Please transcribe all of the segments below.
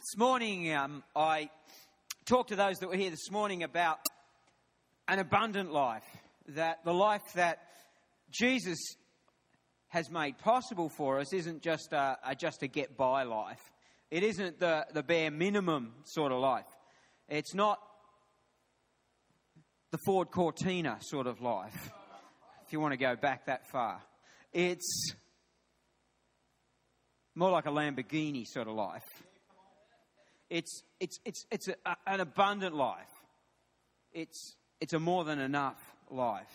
This morning, um, I talked to those that were here this morning about an abundant life, that the life that Jesus has made possible for us isn't just a, a just a get by life. It isn't the, the bare minimum sort of life. It's not the Ford Cortina sort of life, if you want to go back that far. It's more like a Lamborghini sort of life. It's, it's, it's, it's a, an abundant life. It's, it's a more than enough life.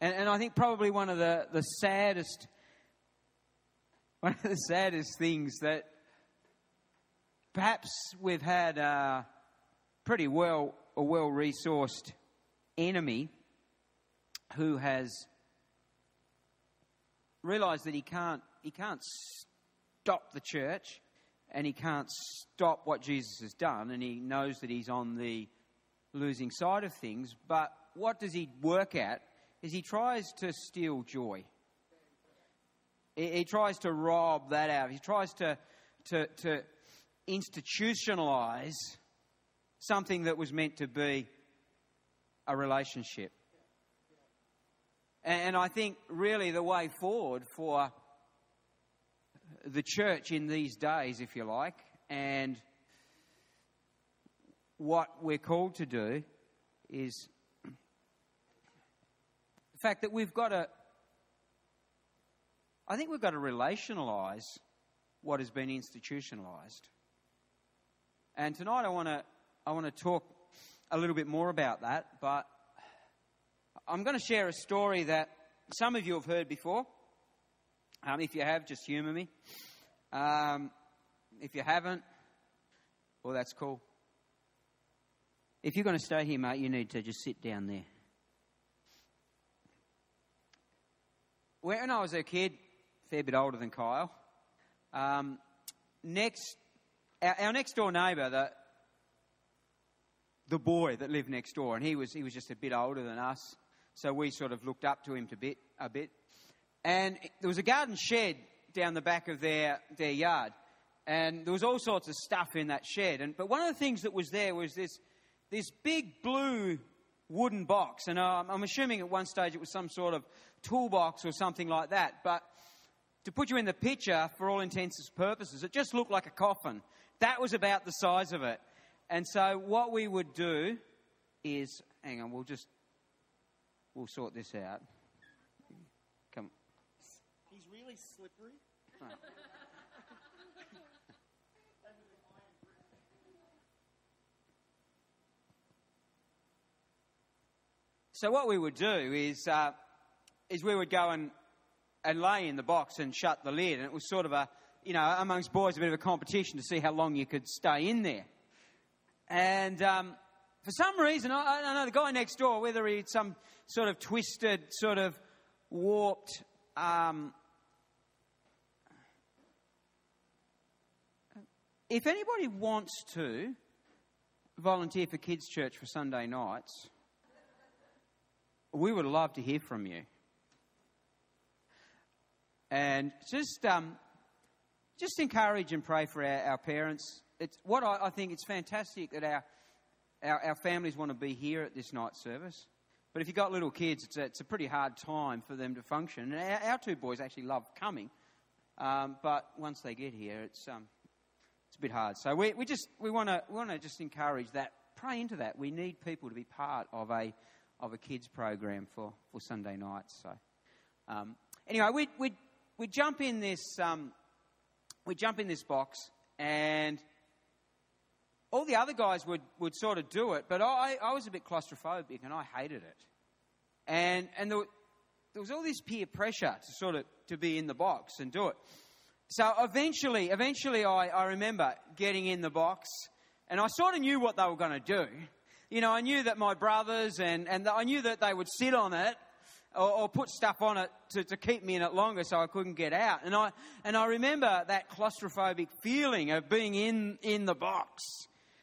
And, and I think probably one of the, the saddest, one of the saddest things that perhaps we've had a pretty well, a well resourced enemy who has realized that he can't, he can't stop the church and he can't stop what Jesus has done, and he knows that he's on the losing side of things. But what does he work at? Is he tries to steal joy. He, he tries to rob that out. He tries to, to, to institutionalize something that was meant to be a relationship. And I think really the way forward for the church in these days, if you like, and what we're called to do is the fact that we've got to, I think we've got to relationalize what has been institutionalized. And tonight I want to, I want to talk a little bit more about that, but I'm going to share a story that some of you have heard before. Um, if you have, just humour me. Um, if you haven't, well, that's cool. If you're going to stay here, mate, you need to just sit down there. When I was a kid, a fair bit older than Kyle, um, next, our, our, next door neighbour, the, the boy that lived next door, and he was, he was just a bit older than us, so we sort of looked up to him a bit, a bit. And there was a garden shed down the back of their, their yard. And there was all sorts of stuff in that shed. And, but one of the things that was there was this, this big blue wooden box. And um, I'm assuming at one stage it was some sort of toolbox or something like that. But to put you in the picture, for all intents and purposes, it just looked like a coffin. That was about the size of it. And so what we would do is, hang on, we'll just, we'll sort this out. He's really slippery. so what we would do is, uh, is we would go and, and lay in the box and shut the lid, and it was sort of a, you know, amongst boys a bit of a competition to see how long you could stay in there. And um, for some reason, I, I know the guy next door, whether he had some sort of twisted, sort of warped um, if anybody wants to volunteer for Kids Church for Sunday nights, we would love to hear from you. And just, um, just encourage and pray for our, our parents. It's what I, I, think it's fantastic that our, our, our families want to be here at this night service. But if you've got little kids, it's a, it's a pretty hard time for them to function. And our, our two boys actually love coming, um, but once they get here, it's um, bit hard. So we, we just we want to we want to just encourage that. Pray into that. We need people to be part of a of a kids program for, for Sunday nights. So um, anyway, we we we jump in this um, we jump in this box and. All the other guys would, would sort of do it, but I, I was a bit claustrophobic and I hated it. And, and there, there was all this peer pressure to sort of to be in the box and do it. So eventually, eventually I, I remember getting in the box and I sort of knew what they were going to do. You know, I knew that my brothers and, and I knew that they would sit on it or, or put stuff on it to, to keep me in it longer so I couldn't get out. And I, and I remember that claustrophobic feeling of being in, in the box.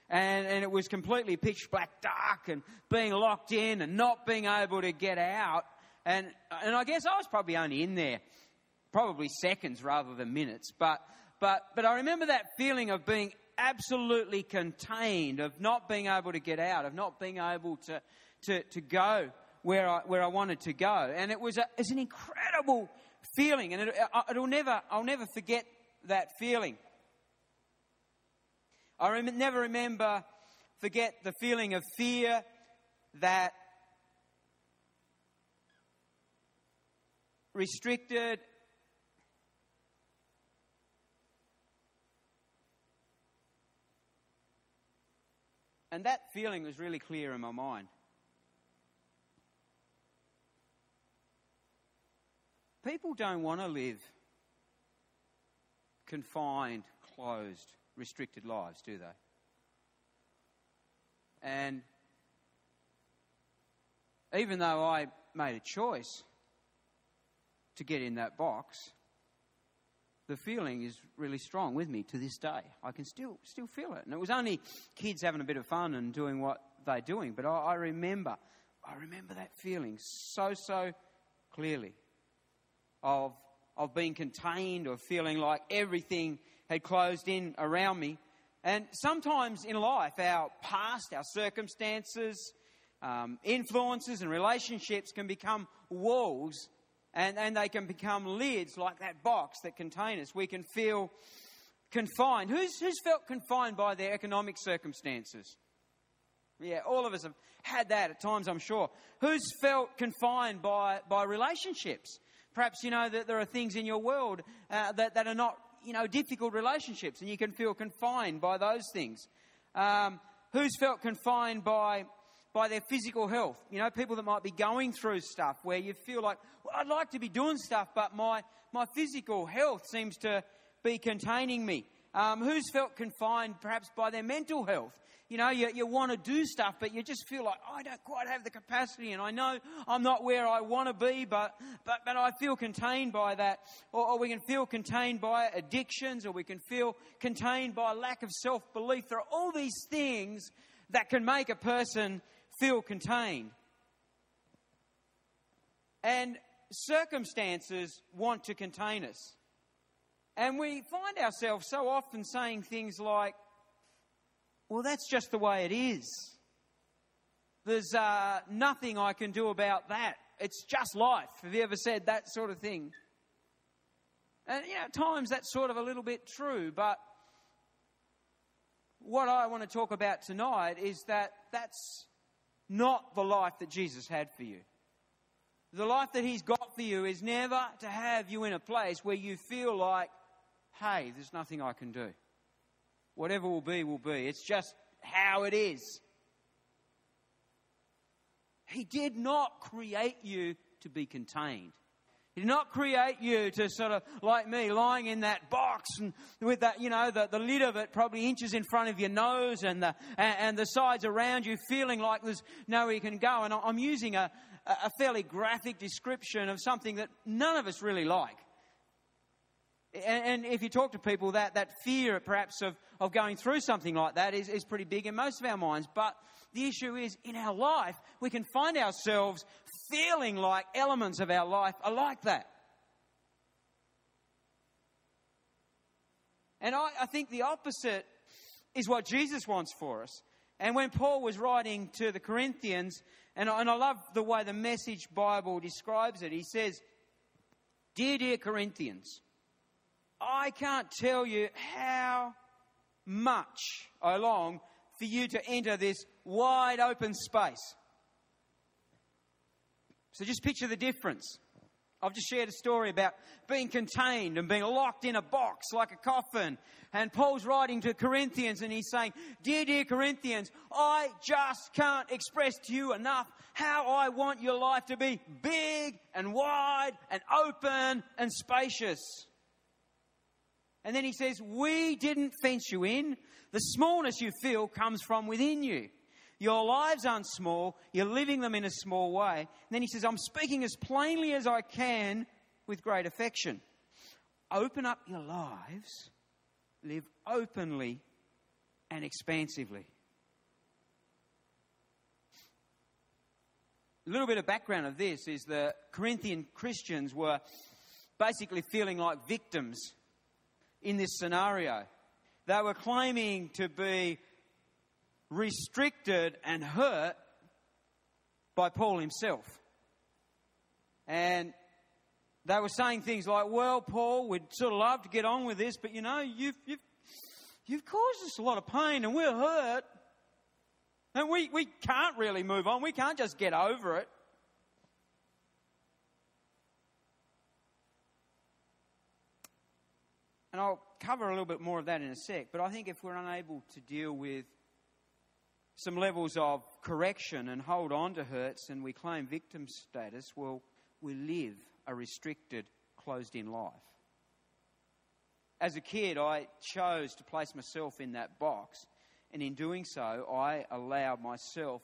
And, and it was completely pitch black dark and being locked in and not being able to get out. And, and I guess I was probably only in there probably seconds rather than minutes. But, but, but I remember that feeling of being absolutely contained, of not being able to get out, of not being able to, to, to go where I, where I wanted to go. And it was, a, it was an incredible feeling, and it, it'll never, I'll never forget that feeling. I rem- never remember, forget the feeling of fear that restricted And that feeling was really clear in my mind. People don't want to live confined, closed, restricted lives, do they? And even though I made a choice to get in that box, the feeling is really strong with me to this day. I can still still feel it. And it was only kids having a bit of fun and doing what they're doing, but I, I remember, I remember that feeling so so clearly of of being contained, or feeling like everything had closed in around me. And sometimes in life, our past, our circumstances, um, influences, and relationships can become walls and, and they can become lids like that box that contain us. We can feel confined. Who's, who's felt confined by their economic circumstances? Yeah, all of us have had that at times, I'm sure. Who's felt confined by, by relationships? Perhaps you know that there are things in your world uh, that, that are not, you know, difficult relationships, and you can feel confined by those things. Um, who's felt confined by by their physical health. You know, people that might be going through stuff where you feel like, well, I'd like to be doing stuff, but my, my physical health seems to be containing me. Um, who's felt confined perhaps by their mental health? You know, you, you want to do stuff, but you just feel like, I don't quite have the capacity, and I know I'm not where I want to be, but, but, but I feel contained by that. Or, or we can feel contained by addictions, or we can feel contained by lack of self belief. There are all these things that can make a person feel contained. And circumstances want to contain us. And we find ourselves so often saying things like, well, that's just the way it is. There's uh, nothing I can do about that. It's just life. Have you ever said that sort of thing? And, you know, at times that's sort of a little bit true, but what I want to talk about tonight is that that's not the life that Jesus had for you. The life that He's got for you is never to have you in a place where you feel like, hey, there's nothing I can do. Whatever will be, will be. It's just how it is. He did not create you to be contained. He did not create you to sort of, like me, lying in that box and with that, you know, the, the lid of it probably inches in front of your nose and the, and, and the sides around you feeling like there's nowhere you can go. And I'm using a, a fairly graphic description of something that none of us really like. And, and if you talk to people, that, that fear perhaps of, of going through something like that is, is pretty big in most of our minds. But the issue is, in our life, we can find ourselves feeling like elements of our life are like that. And I, I think the opposite is what Jesus wants for us. And when Paul was writing to the Corinthians, and I, and I love the way the Message Bible describes it, he says, Dear, dear Corinthians, I can't tell you how much I long for you to enter this wide open space. So just picture the difference. I've just shared a story about being contained and being locked in a box like a coffin. And Paul's writing to Corinthians and he's saying, Dear, dear Corinthians, I just can't express to you enough how I want your life to be big and wide and open and spacious. And then he says, We didn't fence you in. The smallness you feel comes from within you. Your lives aren't small, you're living them in a small way. And then he says, I'm speaking as plainly as I can with great affection. Open up your lives, live openly and expansively. A little bit of background of this is the Corinthian Christians were basically feeling like victims in this scenario. they were claiming to be restricted and hurt by Paul himself. And they were saying things like, well, Paul, we'd sort of love to get on with this, but you know, you've, you've, you've caused us a lot of pain and we're hurt. And we, we can't really move on. We can't just get over it. And I'll cover a little bit more of that in a sec, but I think if we're unable to deal with some levels of correction and hold on to hurts and we claim victim status, well, we live a restricted, closed in life. As a kid, I chose to place myself in that box, and in doing so, I allowed myself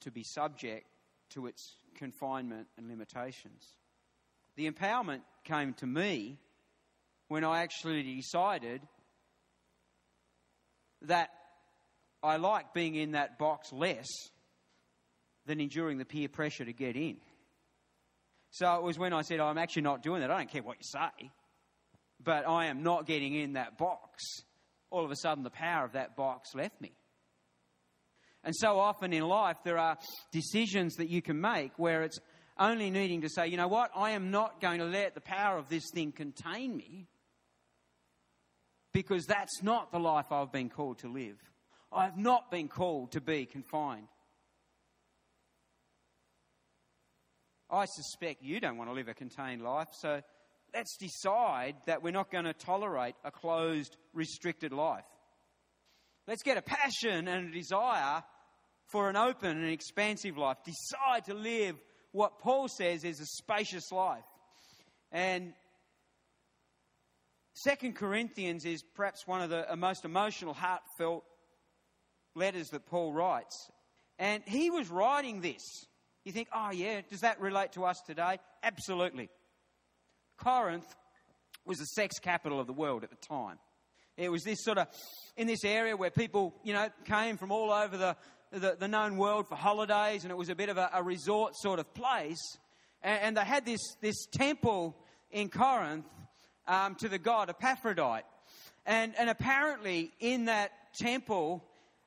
to be subject to its confinement and limitations. The empowerment came to me when I actually decided that I like being in that box less than enduring the peer pressure to get in. So it was when I said, oh, I'm actually not doing that. I don't care what you say, but I am not getting in that box. All of a sudden, the power of that box left me. And so often in life, there are decisions that you can make where it's only needing to say, you know what, I am not going to let the power of this thing contain me because that's not the life I've been called to live. I've not been called to be confined. I suspect you don't want to live a contained life, so let's decide that we're not going to tolerate a closed, restricted life. Let's get a passion and a desire for an open and expansive life. Decide to live what Paul says is a spacious life. And Second Corinthians is perhaps one of the most emotional, heartfelt letters that Paul writes. And he was writing this you think, oh, yeah, does that relate to us today? Absolutely. Corinth was the sex capital of the world at the time. It was this sort of, in this area where people, you know, came from all over the, the, the known world for holidays, and it was a bit of a, a resort sort of place. And, and, they had this, this temple in Corinth um, to the god Aphrodite. And, and apparently, in that temple,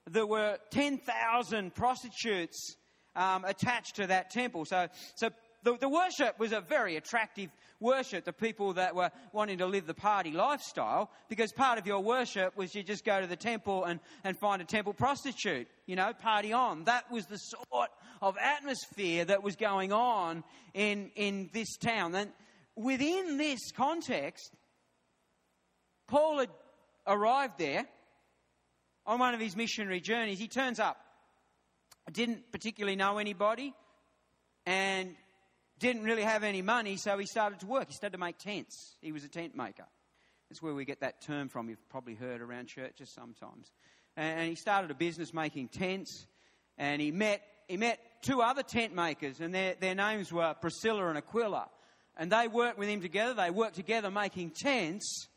there were 10,000 prostitutes um, attached to that temple. So, so the, the worship was a very attractive worship to people that were wanting to live the party lifestyle because part of your worship was you just go to the temple and, and find a temple prostitute, you know, party on. That was the sort of atmosphere that was going on in, in this town. And within this context, Paul had arrived there on one of his missionary journeys. He turns up didn't particularly know anybody and didn't really have any money, so he started to work. He started to make tents. He was a tent maker. That's where we get that term from. You've probably heard around churches sometimes. And he started a business making tents, and he met he met two other tent makers, and their, their names were Priscilla and Aquila. And they worked with him together. They worked together making tents.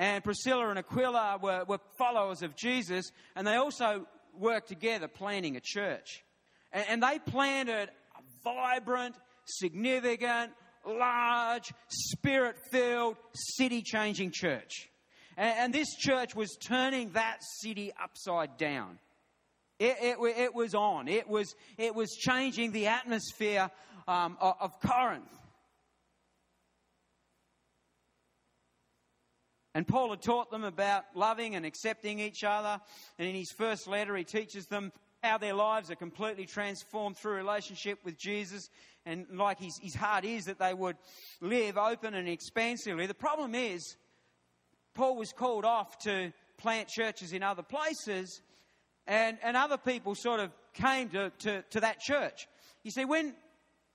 And Priscilla and Aquila were, were followers of Jesus, and they also worked together planning a church. And, and they planted a vibrant, significant, large, spirit filled, city changing church. And, and, this church was turning that city upside down. It, it, it was on, it was, it was changing the atmosphere um, of, of Corinth. And Paul had taught them about loving and accepting each other. And in his first letter, he teaches them how their lives are completely transformed through relationship with Jesus. And like his, his heart is that they would live open and expansively. The problem is, Paul was called off to plant churches in other places, and, and other people sort of came to, to, to that church. You see, when,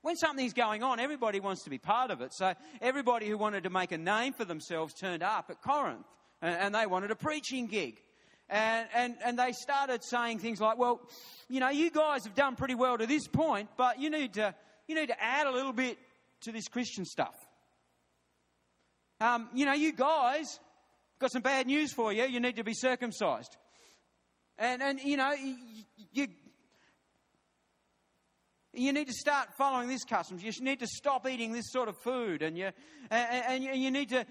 when something's going on, everybody wants to be part of it. So everybody who wanted to make a name for themselves turned up at Corinth and, and they wanted a preaching gig. And, and, and they started saying things like, well, you know, you guys have done pretty well to this point, but you need to, you need to add a little bit to this Christian stuff. Um, you know, you guys got some bad news for you. You need to be circumcised. And, and you know, you, you, need to start following these customs. You need to stop eating this sort of food, and you and, and you need to,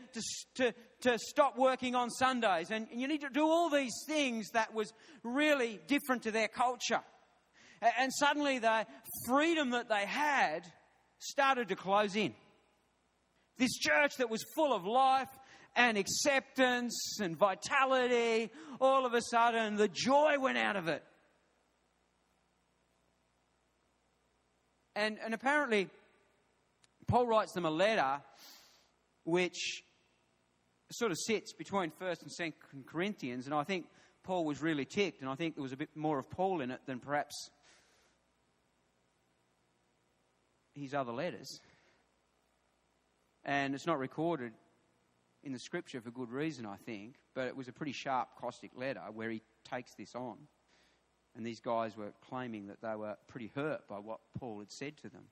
to, to stop working on Sundays. And you need to do all these things that was really different to their culture. And suddenly the freedom that they had started to close in. This church that was full of life and acceptance and vitality, all of a sudden the joy went out of it. And, and apparently, Paul writes them a letter which sort of sits between 1st and 2nd Corinthians, and I think Paul was really ticked, and I think there was a bit more of Paul in it than perhaps his other letters. And it's not recorded in the scripture for good reason, I think, but it was a pretty sharp, caustic letter where he takes this on. And these guys were claiming that they were pretty hurt by what Paul had said to them.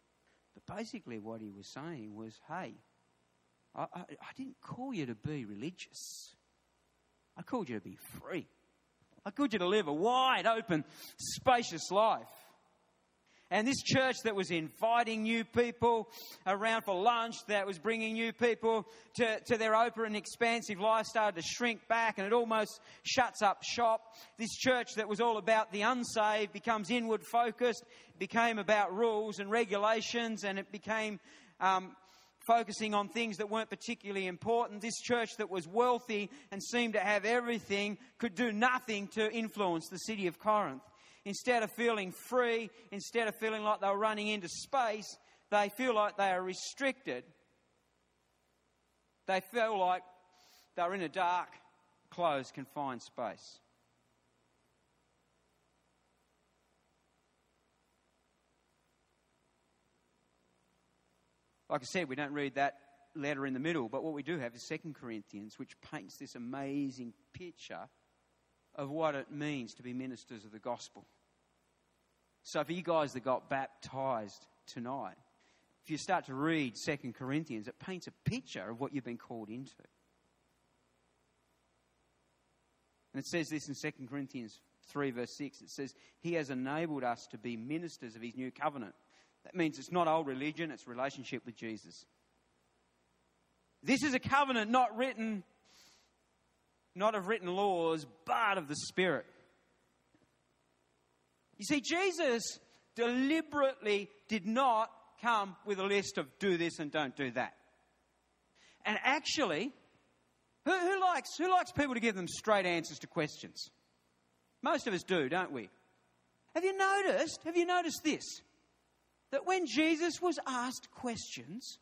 But basically, what he was saying was hey, I, I, I didn't call you to be religious, I called you to be free. I called you to live a wide open, spacious life. And this church that was inviting new people around for lunch, that was bringing new people to, to their open and expansive life, started to shrink back and it almost shuts up shop. This church that was all about the unsaved becomes inward focused, became about rules and regulations, and it became um, focusing on things that weren't particularly important. This church that was wealthy and seemed to have everything could do nothing to influence the city of Corinth instead of feeling free, instead of feeling like they're running into space, they feel like they are restricted. They feel like they're in a dark, closed, confined space. Like I said, we don't read that letter in the middle, but what we do have is Second Corinthians, which paints this amazing picture of what it means to be ministers of the gospel. So, for you guys that got baptized tonight, if you start to read Second Corinthians, it paints a picture of what you've been called into. And it says this in 2 Corinthians 3, verse 6. It says, He has enabled us to be ministers of His new covenant. That means it's not old religion, it's relationship with Jesus. This is a covenant not written not of written laws, but of the Spirit. You see, Jesus deliberately did not come with a list of do this and don't do that. And actually, who, who, likes, who likes people to give them straight answers to questions? Most of us do, don't we? Have you noticed? Have you noticed this? That when Jesus was asked questions,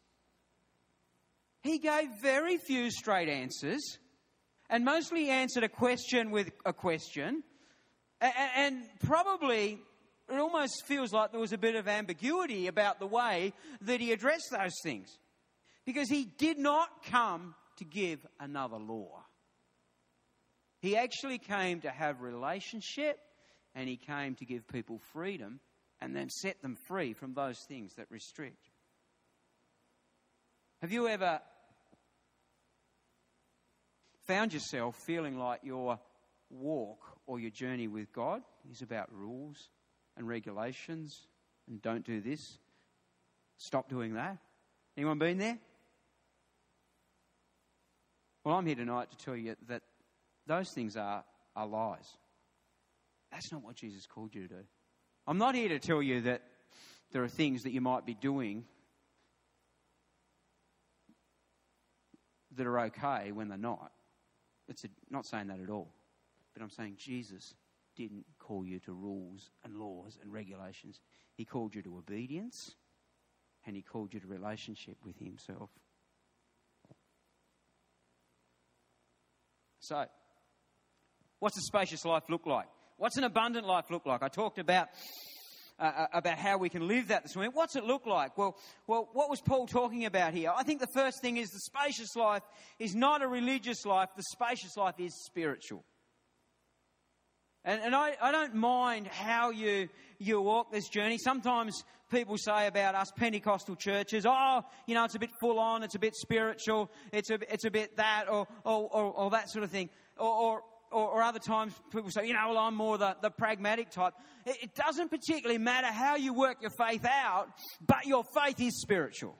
he gave very few straight answers and mostly answered a question with a question. And probably it almost feels like there was a bit of ambiguity about the way that he addressed those things. Because he did not come to give another law. He actually came to have relationship and he came to give people freedom and then set them free from those things that restrict. Have you ever found yourself feeling like your walk or your journey with God is about rules and regulations and don't do this, stop doing that? Anyone been there? Well, I'm here tonight to tell you that those things are, are lies. That's not what Jesus called you to do. I'm not here to tell you that there are things that you might be doing that are okay when they're not. It's a, not saying that at all. But I'm saying Jesus didn't call you to rules and laws and regulations. He called you to obedience and he called you to relationship with himself. So, what's a spacious life look like? What's an abundant life look like? I talked about uh, uh, about how we can live that this morning. What's it look like? Well, well, what was Paul talking about here? I think the first thing is the spacious life is not a religious life. The spacious life is spiritual. And, and I, I don't mind how you, you walk this journey. Sometimes people say about us Pentecostal churches, oh, you know, it's a bit full on, it's a bit spiritual, it's a, it's a bit that, or, or, or, or that sort of thing. Or, or, or, or, other times people say, you know, well, I'm more the, the pragmatic type. It, it doesn't particularly matter how you work your faith out, but your faith is spiritual.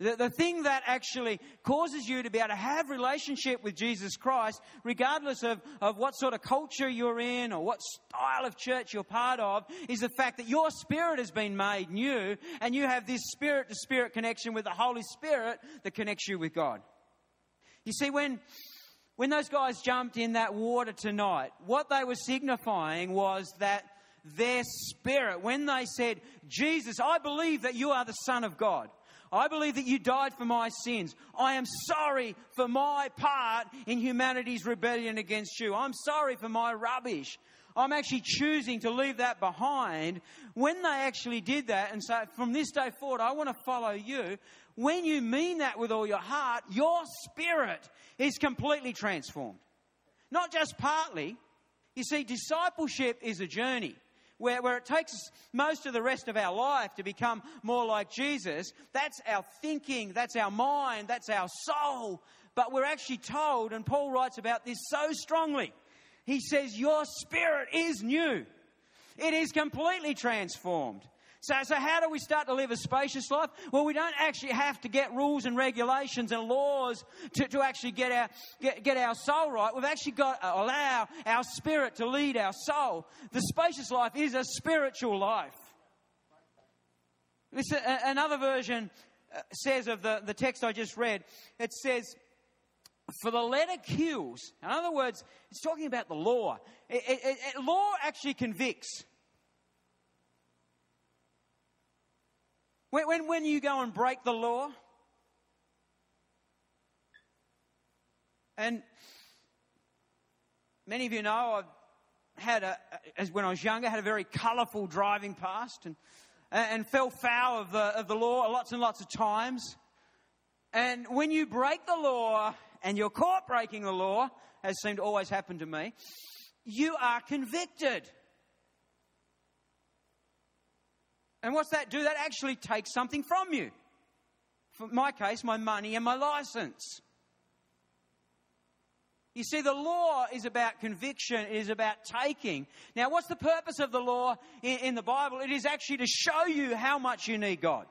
The, the thing that actually causes you to be able to have relationship with Jesus Christ, regardless of, of what sort of culture you're in or what style of church you're part of, is the fact that your spirit has been made new and you have this spirit to spirit connection with the Holy Spirit that connects you with God. You see, when, when those guys jumped in that water tonight, what they were signifying was that their spirit, when they said, Jesus, I believe that you are the Son of God. I believe that you died for my sins. I am sorry for my part in humanity's rebellion against you. I'm sorry for my rubbish. I'm actually choosing to leave that behind. When they actually did that and say, from this day forward, I want to follow you, when you mean that with all your heart, your spirit is completely transformed. Not just partly. You see, discipleship is a journey where, where it takes most of the rest of our life to become more like Jesus. That's our thinking, that's our mind, that's our soul. But we're actually told, and Paul writes about this so strongly. He says, Your spirit is new. It is completely transformed. So, so how do we start to live a spacious life? Well, we don't actually have to get rules and regulations and laws to, to actually get our, get, get our soul right. We've actually got to allow our spirit to lead our soul. The spacious life is a spiritual life. This, uh, another version uh, says of the, the text I just read, it says, for the letter kills. In other words, it's talking about the law. It, it, it, law actually convicts. When, when, when you go and break the law, and many of you know I've had a, as when I was younger, had a very colourful driving past and, and fell foul of the, of the law lots and lots of times. And when you break the law and you're caught breaking the law, as seemed to always happen to me, you are convicted. And what's that do? That actually takes something from you. For my case, my money and my license. You see, the law is about conviction, it is about taking. Now, what's the purpose of the law in, in, the Bible? It is actually to show you how much you need God.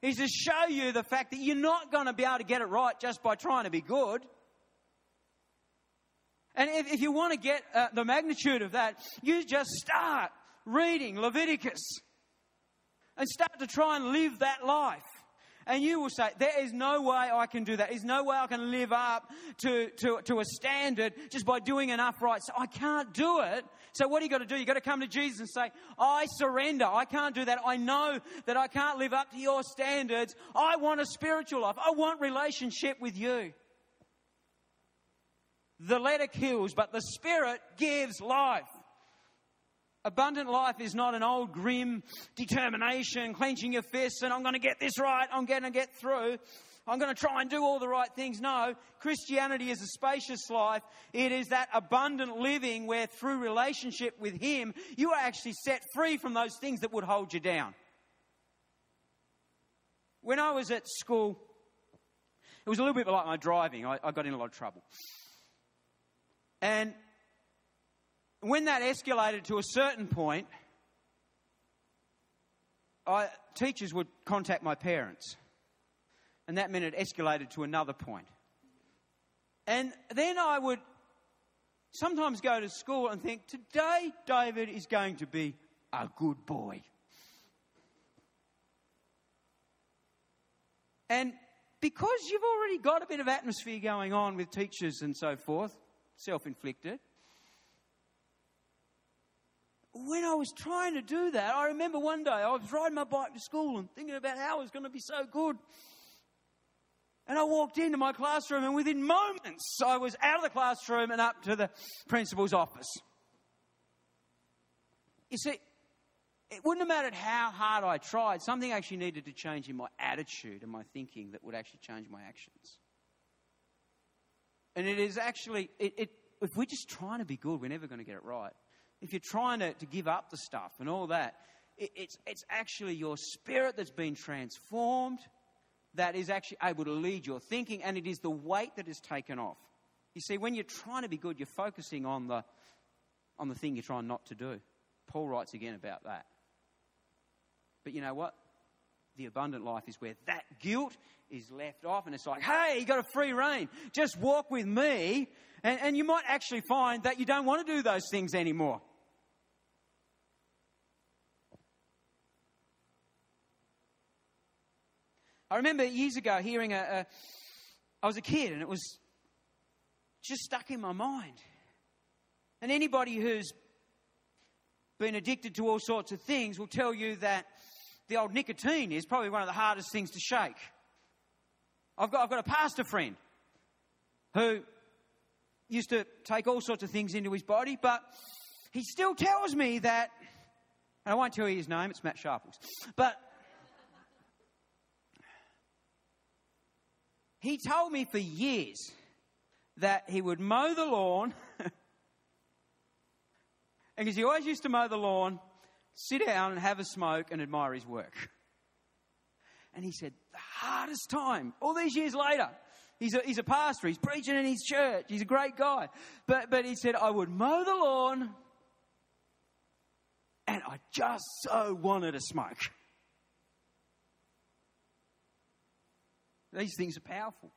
It is to show you the fact that you're not going to be able to get it right just by trying to be good. And if, if you want to get uh, the magnitude of that, you just start reading Leviticus and start to try and live that life. And you will say, there is no way I can do that. There's no way I can live up to, to, to a standard just by doing enough right. So I can't do it. So what do you got to do? You got to come to Jesus and say, I surrender. I can't do that. I know that I can't live up to your standards. I want a spiritual life. I want relationship with you. The letter kills, but the spirit gives life. Abundant life is not an old grim determination, clenching your fists, and I'm going to get this right, I'm going to get through. I'm going to try and do all the right things. No, Christianity is a spacious life. It is that abundant living where through relationship with Him, you are actually set free from those things that would hold you down. When I was at school, it was a little bit like my driving. I, I got in a lot of trouble. And when that escalated to a certain point, I, teachers would contact my parents. And that meant it escalated to another point. And then I would sometimes go to school and think, today David is going to be a good boy. And because you've already got a bit of atmosphere going on with teachers and so forth, self inflicted, when I was trying to do that, I remember one day I was riding my bike to school and thinking about how it was going to be so good. And I walked into my classroom, and within moments, I was out of the classroom and up to the principal's office. You see, it wouldn't have mattered how hard I tried, something actually needed to change in my attitude and my thinking that would actually change my actions. And it is actually, it, it, if we're just trying to be good, we're never going to get it right if you're trying to, to give up the stuff and all that, it, it's, it's actually your spirit that's been transformed that is actually able to lead your thinking, and it is the weight that is taken off. You see, when you're trying to be good, you're focusing on the, on the thing you're trying not to do. Paul writes again about that. But you know what? The abundant life is where that guilt is left off, and it's like, hey, you got a free reign. Just walk with me. And, and you might actually find that you don't want to do those things anymore. I remember years ago hearing a, a I was a kid and it was just stuck in my mind. And anybody who's been addicted to all sorts of things will tell you that the old nicotine is probably one of the hardest things to shake. I've got, I've got a pastor friend who used to take all sorts of things into his body, but he still tells me that, and I won't tell you his name, it's Matt Sharples, but he told me for years that he would mow the lawn, because he always used to mow the lawn, sit down and have a smoke and admire his work. And he said, the hardest time, all these years later, he's a, he's a pastor, he's preaching in his church, he's a great guy. But, but he said, I would mow the lawn and I just so wanted a smoke. These things are powerful.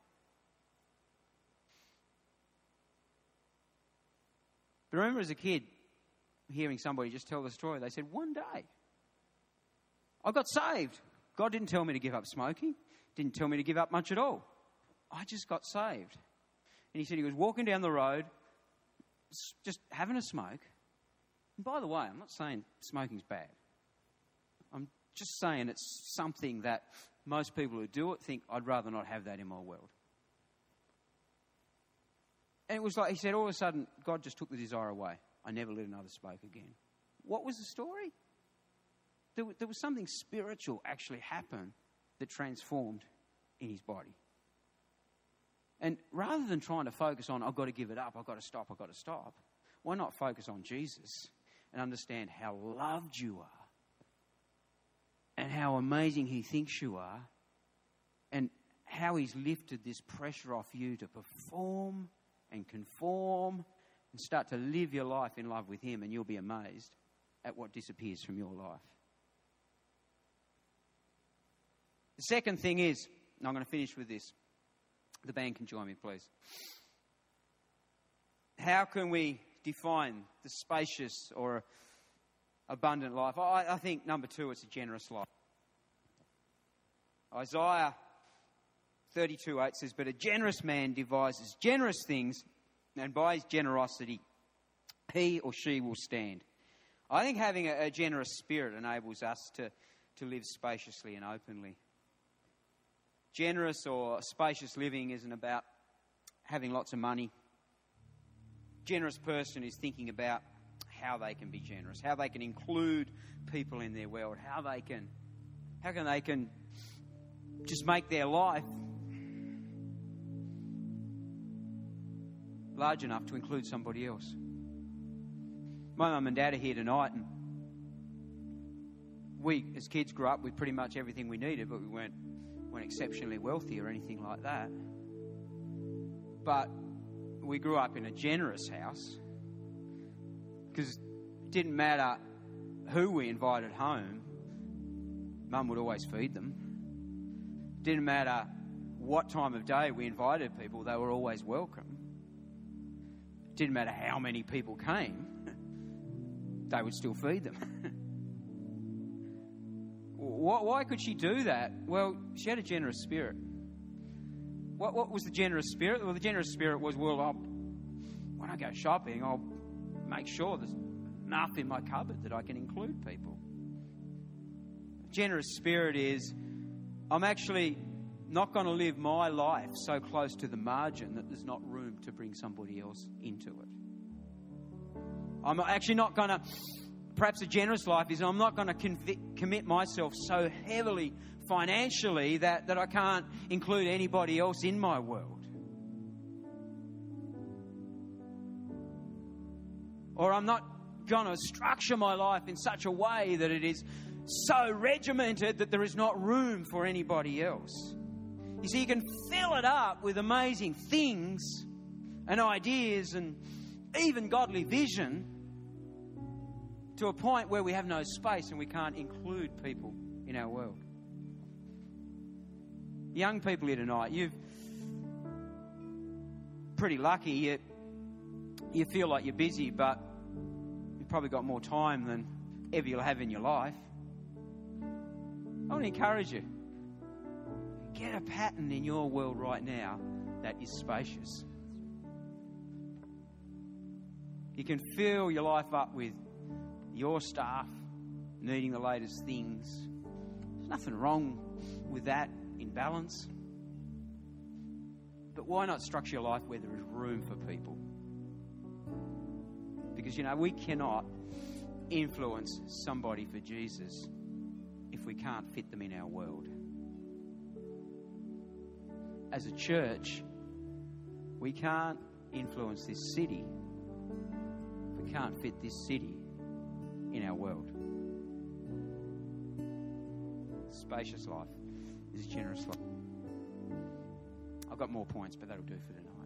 But I remember as a kid hearing somebody just tell the story. They said, One day I got saved. God didn't tell me to give up smoking, didn't tell me to give up much at all. I just got saved. And he said he was walking down the road, just having a smoke. And by the way, I'm not saying smoking's bad. I'm just saying it's something that most people who do it think, I'd rather not have that in my world. And it was like, he said, all of a sudden, God just took the desire away. I never lit another smoke again. What was the story? There, there was something spiritual actually happen that transformed in his body. And rather than trying to focus on, I've got to give it up, I've got to stop, I've got to stop, why not focus on Jesus and understand how loved you are how amazing he thinks you are and how he's lifted this pressure off you to perform and conform and start to live your life in love with him, and you'll be amazed at what disappears from your life. The second thing is, and I'm going to finish with this. The band can join me, please. How can we define the spacious or abundant life? I, I think number two, it's a generous life. Isaiah 32 8 says, But a generous man devises generous things, and by his generosity, he or she will stand. I think having a, a generous spirit enables us to, to live spaciously and openly. Generous or spacious living isn't about having lots of money. Generous person is thinking about how they can be generous, how they can include people in their world, how they can how can they can just make their life large enough to include somebody else. My mum and dad are here tonight, and we, as kids, grew up with pretty much everything we needed, but we weren't, weren't exceptionally wealthy or anything like that. But we grew up in a generous house because it didn't matter who we invited home, mum would always feed them. Didn't matter what time of day we invited people, they were always welcome. Didn't matter how many people came, they would still feed them. Why could she do that? Well, she had a generous spirit. What, what was the generous spirit? Well, the generous spirit was, well, I'll, when I go shopping, I'll make sure there's enough in my cupboard that I can include people. Generous spirit is, I'm actually not going to live my life so close to the margin that there's not room to bring somebody else into it. I'm actually not going to, perhaps a generous life is I'm not going to conv- commit myself so heavily financially that, that I can't include anybody else in my world. Or I'm not going to structure my life in such a way that it is so regimented that there is not room for anybody else. You see, you can fill it up with amazing things and ideas and even godly vision to a point where we have no space and we can't include people in our world. Young people here tonight, you've pretty lucky. You, you feel like you're busy, but you've probably got more time than ever you'll have in your life. I want to encourage you. Get a pattern in your world right now that is spacious. You can fill your life up with your staff needing the latest things. There's nothing wrong with that in balance. But why not structure your life where there is room for people? Because, you know, we cannot influence somebody for Jesus we can't fit them in our world. As a church, we can't influence this city we can't fit this city in our world. Spacious life is generous life. I've got more points, but that'll do for tonight.